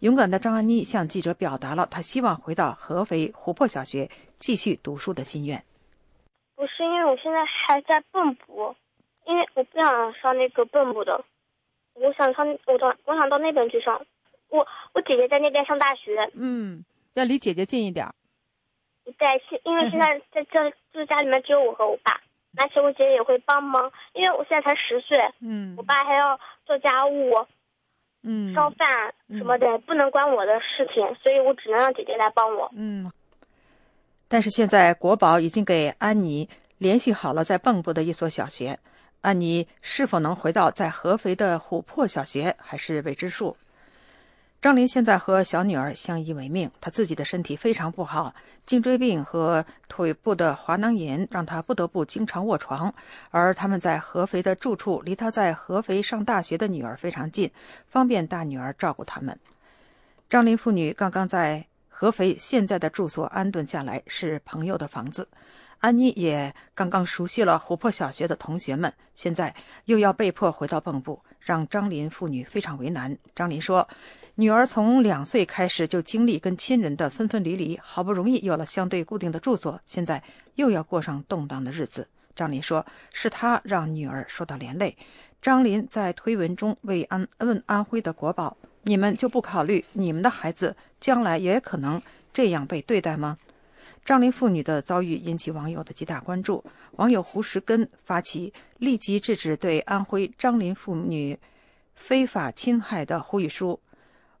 勇敢的张安妮向记者表达了她希望回到合肥琥珀小学继续读书的心愿。不是因为我现在还在蚌埠，因为我不想上那个蚌埠的，我想上我到我想到那边去上。我我姐姐在那边上大学。嗯。要离姐姐近一点。对，现因为现在在这就家里面只有我和我爸，而且我姐姐也会帮忙，因为我现在才十岁，嗯，我爸还要做家务，嗯，烧饭什么的，不能关我的事情，所以我只能让姐姐来帮我。嗯，但是现在国宝已经给安妮联系好了在蚌埠的一所小学，安妮是否能回到在合肥的琥珀小学还是未知数。张林现在和小女儿相依为命，他自己的身体非常不好，颈椎病和腿部的滑囊炎让他不得不经常卧床。而他们在合肥的住处离他在合肥上大学的女儿非常近，方便大女儿照顾他们。张林父女刚刚在合肥现在的住所安顿下来，是朋友的房子。安妮也刚刚熟悉了琥珀小学的同学们，现在又要被迫回到蚌埠，让张林父女非常为难。张林说。女儿从两岁开始就经历跟亲人的分分离离，好不容易有了相对固定的住所，现在又要过上动荡的日子。张林说：“是他让女儿受到连累。”张林在推文中为安问安徽的国宝：“你们就不考虑你们的孩子将来也可能这样被对待吗？”张林父女的遭遇引起网友的极大关注。网友胡石根发起立即制止对安徽张林父女非法侵害的呼吁书。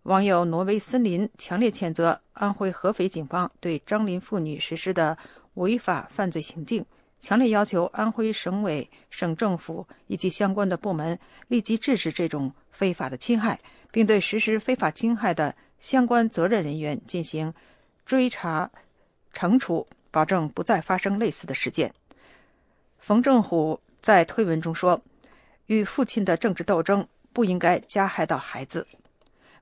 网友挪威森林强烈谴责安徽合肥警方对张林妇女实施的违法犯罪行径，强烈要求安徽省委、省政府以及相关的部门立即制止这种非法的侵害，并对实施非法侵害的相关责任人员进行追查、惩处，保证不再发生类似的事件。冯正虎在推文中说：“与父亲的政治斗争不应该加害到孩子。”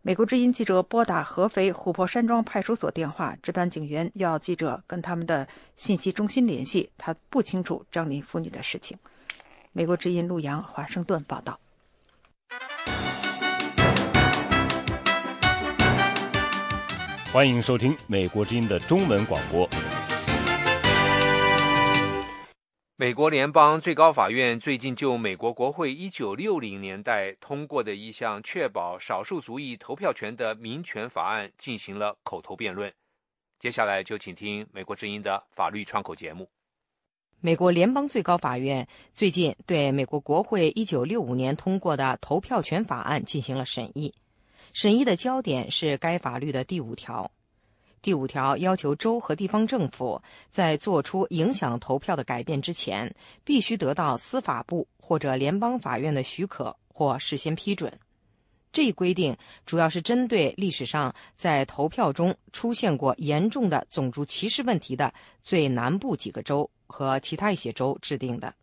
美国之音记者拨打合肥琥珀山庄派出所电话，值班警员要记者跟他们的信息中心联系，他不清楚张林妇女的事情。美国之音陆阳华盛顿报道。欢迎收听美国之音的中文广播。美国联邦最高法院最近就美国国会一九六零年代通过的一项确保少数族裔投票权的民权法案进行了口头辩论。接下来就请听美国之音的法律窗口节目。美国联邦最高法院最近对美国国会一九六五年通过的投票权法案进行了审议，审议的焦点是该法律的第五条。第五条要求州和地方政府在做出影响投票的改变之前，必须得到司法部或者联邦法院的许可或事先批准。这一规定主要是针对历史上在投票中出现过严重的种族歧视问题的最南部几个州和其他一些州制定的。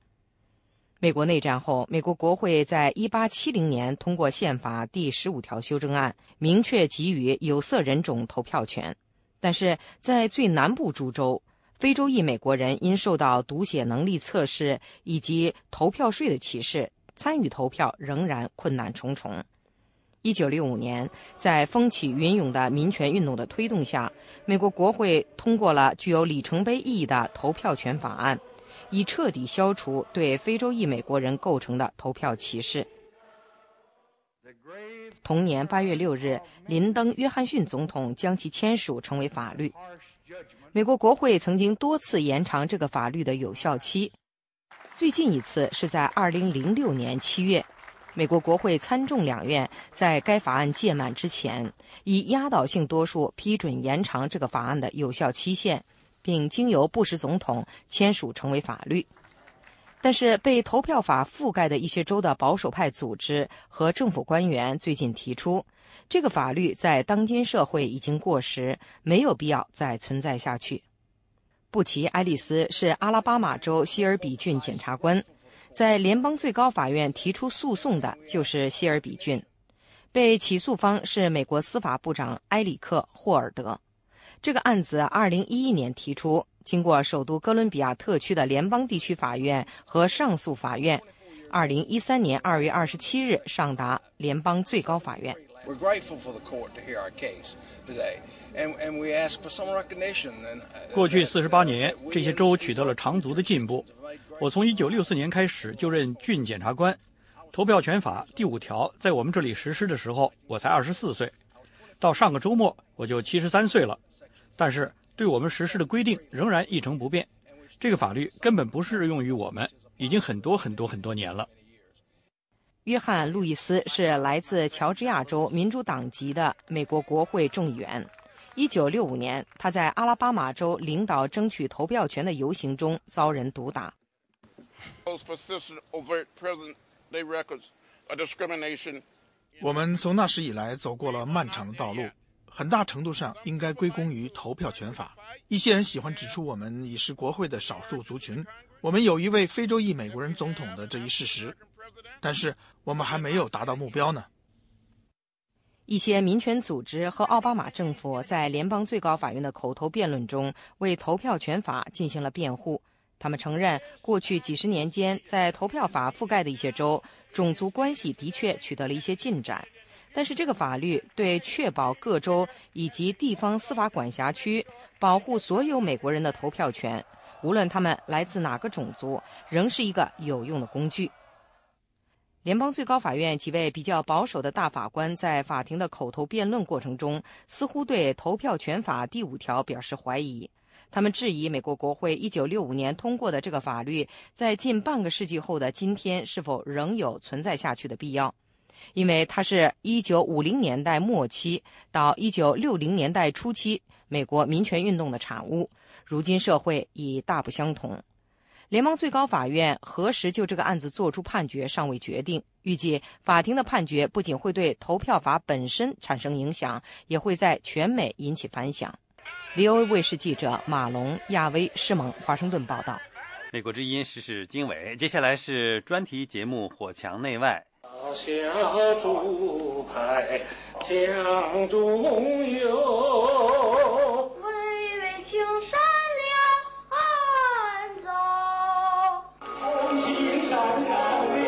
美国内战后，美国国会在一八七零年通过宪法第十五条修正案，明确给予有色人种投票权。但是在最南部诸州，非洲裔美国人因受到读写能力测试以及投票税的歧视，参与投票仍然困难重重。一九六五年，在风起云涌的民权运动的推动下，美国国会通过了具有里程碑意义的投票权法案，以彻底消除对非洲裔美国人构成的投票歧视。同年八月六日，林登·约翰逊总统将其签署成为法律。美国国会曾经多次延长这个法律的有效期，最近一次是在二零零六年七月，美国国会参众两院在该法案届满之前，以压倒性多数批准延长这个法案的有效期限，并经由布什总统签署成为法律。但是，被投票法覆盖的一些州的保守派组织和政府官员最近提出，这个法律在当今社会已经过时，没有必要再存在下去。布奇·爱丽丝是阿拉巴马州希尔比郡检察官，在联邦最高法院提出诉讼的就是希尔比郡，被起诉方是美国司法部长埃里克·霍尔德。这个案子二零一一年提出。经过首都哥伦比亚特区的联邦地区法院和上诉法院，二零一三年二月二十七日上达联邦最高法院。过去四十八年，这些州取得了长足的进步。我从一九六四年开始就任郡检察官。投票权法第五条在我们这里实施的时候，我才二十四岁。到上个周末，我就七十三岁了。但是。对我们实施的规定仍然一成不变。这个法律根本不适用于我们，已经很多很多很多年了。约翰·路易斯是来自乔治亚州民主党籍的美国国会众议员。一九六五年，他在阿拉巴马州领导争取投票权的游行中遭人毒打。我们从那时以来走过了漫长的道路，很大程度上应该归功于投票权法。一些人喜欢指出我们已是国会的少数族群，我们有一位非洲裔美国人总统的这一事实，但是我们还没有达到目标呢。一些民权组织和奥巴马政府在联邦最高法院的口头辩论中为投票权法进行了辩护。他们承认，过去几十年间，在投票法覆盖的一些州，种族关系的确取得了一些进展。但是，这个法律对确保各州以及地方司法管辖区保护所有美国人的投票权，无论他们来自哪个种族，仍是一个有用的工具。联邦最高法院几位比较保守的大法官在法庭的口头辩论过程中，似乎对投票权法第五条表示怀疑。他们质疑美国国会1965年通过的这个法律，在近半个世纪后的今天是否仍有存在下去的必要，因为它是一九五零年代末期到一九六零年代初期美国民权运动的产物。如今社会已大不相同。联邦最高法院何时就这个案子作出判决尚未决定。预计法庭的判决不仅会对投票法本身产生影响，也会在全美引起反响。VOA 卫视记者马龙、亚威、施蒙华盛顿报道。美国之音时事经纬，接下来是专题节目《火墙内外》。小竹排江中游，巍巍青山两岸走，红星闪闪亮。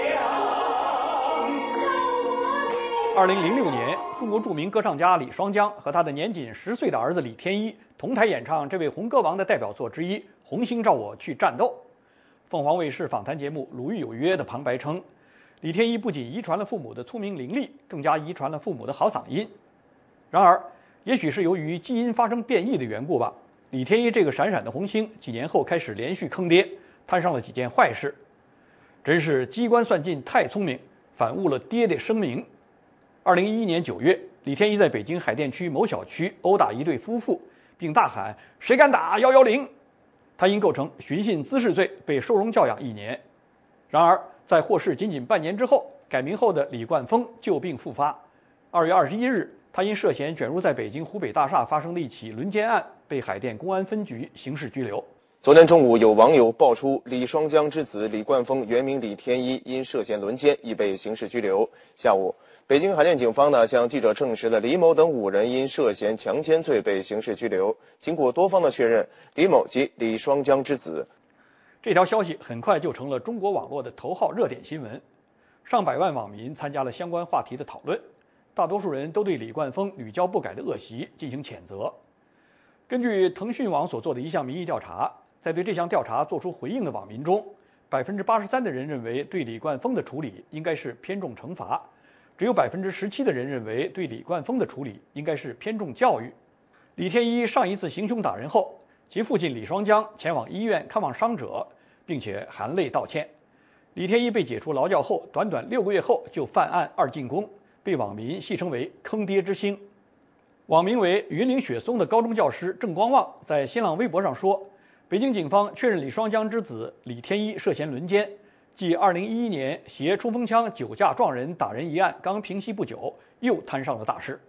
二零零六年，中国著名歌唱家李双江和他的年仅十岁的儿子李天一同台演唱这位红歌王的代表作之一《红星照我去战斗》。凤凰卫视访谈节目《鲁豫有约》的旁白称，李天一不仅遗传了父母的聪明伶俐，更加遗传了父母的好嗓音。然而，也许是由于基因发生变异的缘故吧，李天一这个闪闪的红星几年后开始连续坑爹，摊上了几件坏事，真是机关算尽太聪明，反误了爹的声名。二零一一年九月，李天一在北京海淀区某小区殴打一对夫妇，并大喊“谁敢打幺幺零”，他因构成寻衅滋事罪被收容教养一年。然而，在获释仅仅半年之后，改名后的李冠峰旧病复发。二月二十一日，他因涉嫌卷入在北京湖北大厦发生的一起轮奸案，被海淀公安分局刑事拘留。昨天中午，有网友爆出李双江之子李冠峰（原名李天一）因涉嫌轮奸，已被刑事拘留。下午。北京海淀警方呢向记者证实了李某等五人因涉嫌强奸罪被刑事拘留。经过多方的确认，李某即李双江之子。这条消息很快就成了中国网络的头号热点新闻，上百万网民参加了相关话题的讨论，大多数人都对李冠峰屡教不改的恶习进行谴责。根据腾讯网所做的一项民意调查，在对这项调查做出回应的网民中，百分之八十三的人认为对李冠峰的处理应该是偏重惩罚。只有百分之十七的人认为对李冠峰的处理应该是偏重教育。李天一上一次行凶打人后，其父亲李双江前往医院看望伤者，并且含泪道歉。李天一被解除劳教后，短短六个月后就犯案二进宫，被网民戏称为“坑爹之星”。网名为“云岭雪松”的高中教师郑光旺在新浪微博上说：“北京警方确认李双江之子李天一涉嫌轮奸。”继2011年携冲锋枪酒驾撞人打人一案刚平息不久，又摊上了大事。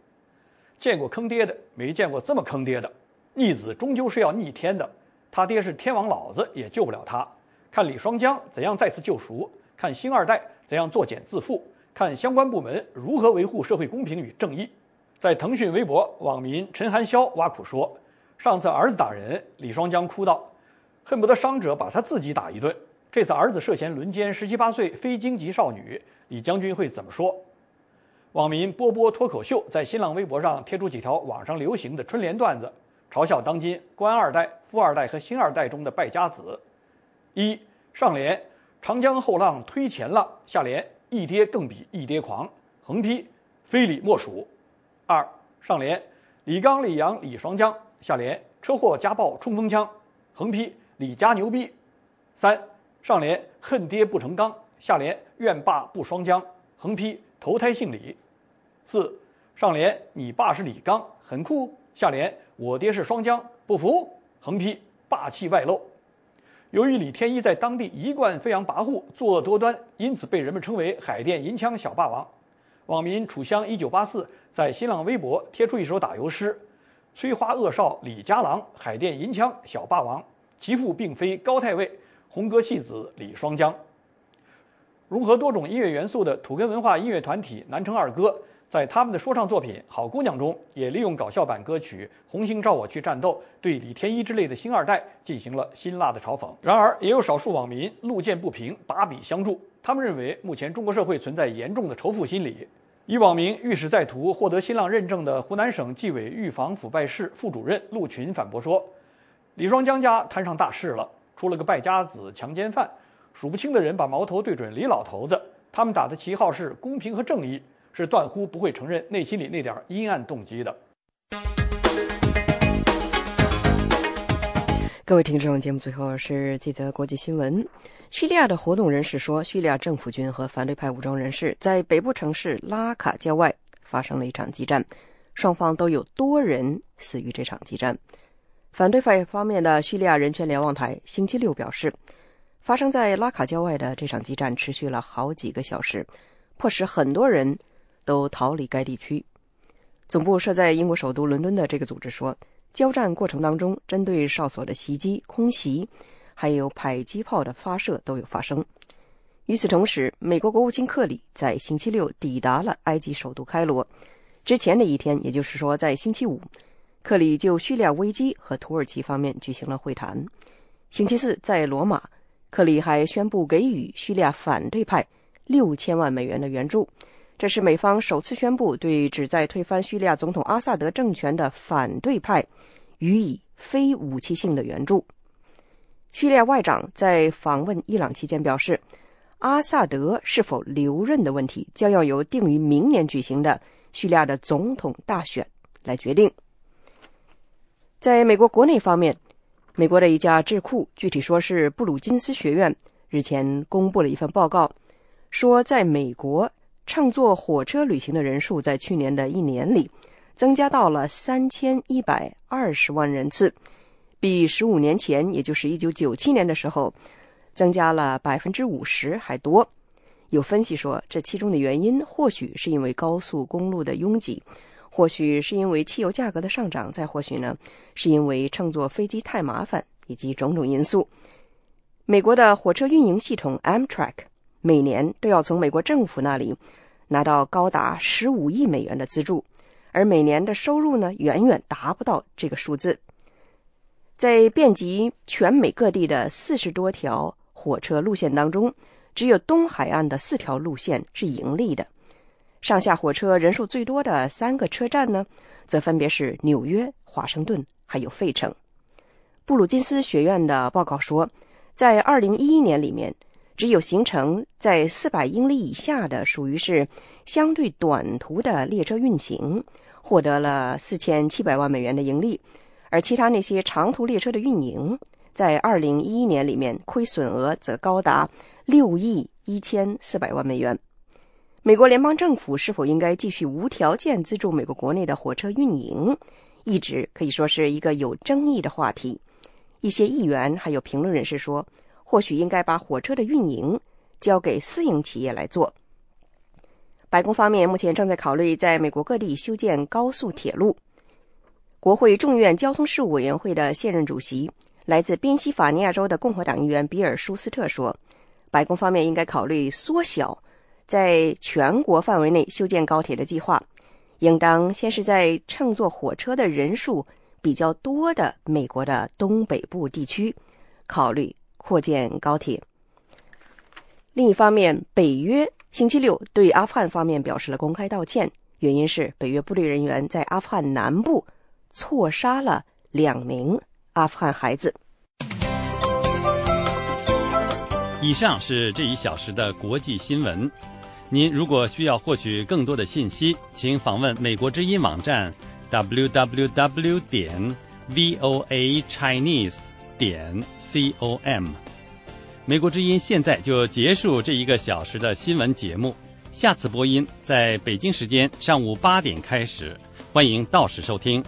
见过坑爹的，没见过这么坑爹的。逆子终究是要逆天的，他爹是天王老子也救不了他。看李双江怎样再次救赎，看星二代怎样作茧自缚，看相关部门如何维护社会公平与正义。在腾讯微博，网民陈寒潇挖苦说：“上次儿子打人，李双江哭道，恨不得伤者把他自己打一顿。”这次儿子涉嫌轮奸十七八岁非京籍少女，李将军会怎么说？网民波波脱口秀在新浪微博上贴出几条网上流行的春联段子，嘲笑当今官二代、富二代和星二代中的败家子。一上联：长江后浪推前浪；下联：一爹更比一爹狂。横批：非李莫属。二上联：李刚、李阳、李双江；下联：车祸家暴冲锋枪，横批李家牛逼；三上联恨爹不成钢，下联怨爸不双江，横批投胎姓李；四上联你爸是李刚，很酷；下联我爹是双江，不服，横批霸气外露。由于李天一在当地一贯飞扬跋扈、作恶多端，因此被人们称为“海淀银枪小霸王”。网民楚香一九八四在新浪微博贴出一首打油诗：“催花恶少李家郎，海淀银枪小霸王，其父并非高太尉，红歌戏子李双江。”融合多种音乐元素的土根文化音乐团体南城二哥。在他们的说唱作品《好姑娘》中，也利用搞笑版歌曲《红星照我去战斗》对李天一之类的星二代进行了辛辣的嘲讽。然而，也有少数网民路见不平，把笔相助。他们认为，目前中国社会存在严重的仇富心理。以网名“御史在途”获得新浪认证的湖南省纪委预防腐败室副主任陆群反驳说：“李双江家摊上大事了，出了个败家子、强奸犯，数不清的人把矛头对准李老头子，他们打的旗号是公平和正义。”是断乎不会承认内心里那点阴暗动机的。各位听众，节目最后是这则国际新闻：叙利亚的活动人士说，叙利亚政府军和反对派武装人士在北部城市拉卡郊外发生了一场激战，双方都有多人死于这场激战。反对派方面的叙利亚人权瞭望台星期六表示，发生在拉卡郊外的这场激战持续了好几个小时，迫使很多人。都逃离该地区。总部设在英国首都伦敦的这个组织说，交战过程当中，针对哨所的袭击、空袭，还有迫击炮的发射都有发生。与此同时，美国国务卿克里在星期六抵达了埃及首都开罗。之前的一天，也就是说在星期五，克里就叙利亚危机和土耳其方面举行了会谈。星期四在罗马，克里还宣布给予叙利亚反对派六千万美元的援助。这是美方首次宣布对旨在推翻叙利亚总统阿萨德政权的反对派予以非武器性的援助。叙利亚外长在访问伊朗期间表示，阿萨德是否留任的问题将要由定于明年举行的叙利亚的总统大选来决定。在美国国内方面，美国的一家智库，具体说是布鲁金斯学院，日前公布了一份报告，说在美国。乘坐火车旅行的人数在去年的一年里增加到了三千一百二十万人次，比十五年前，也就是一九九七年的时候，增加了百分之五十还多。有分析说，这其中的原因或许是因为高速公路的拥挤，或许是因为汽油价格的上涨，再或许呢，是因为乘坐飞机太麻烦，以及种种因素。美国的火车运营系统 Amtrak 每年都要从美国政府那里。拿到高达十五亿美元的资助，而每年的收入呢，远远达不到这个数字。在遍及全美各地的四十多条火车路线当中，只有东海岸的四条路线是盈利的。上下火车人数最多的三个车站呢，则分别是纽约、华盛顿还有费城。布鲁金斯学院的报告说，在二零一一年里面。只有行程在四百英里以下的，属于是相对短途的列车运行，获得了四千七百万美元的盈利；而其他那些长途列车的运营，在二零一一年里面亏损额则高达六亿一千四百万美元。美国联邦政府是否应该继续无条件资助美国国内的火车运营，一直可以说是一个有争议的话题。一些议员还有评论人士说。或许应该把火车的运营交给私营企业来做。白宫方面目前正在考虑在美国各地修建高速铁路。国会众院交通事务委员会的现任主席、来自宾夕法尼亚州的共和党议员比尔·舒斯特说：“白宫方面应该考虑缩小在全国范围内修建高铁的计划，应当先是在乘坐火车的人数比较多的美国的东北部地区考虑。”扩建高铁。另一方面，北约星期六对阿富汗方面表示了公开道歉，原因是北约部队人员在阿富汗南部错杀了两名阿富汗孩子。以上是这一小时的国际新闻。您如果需要获取更多的信息，请访问美国之音网站 w w w 点 v o a chinese 点 c o m。美国之音现在就结束这一个小时的新闻节目，下次播音在北京时间上午八点开始，欢迎到时收听。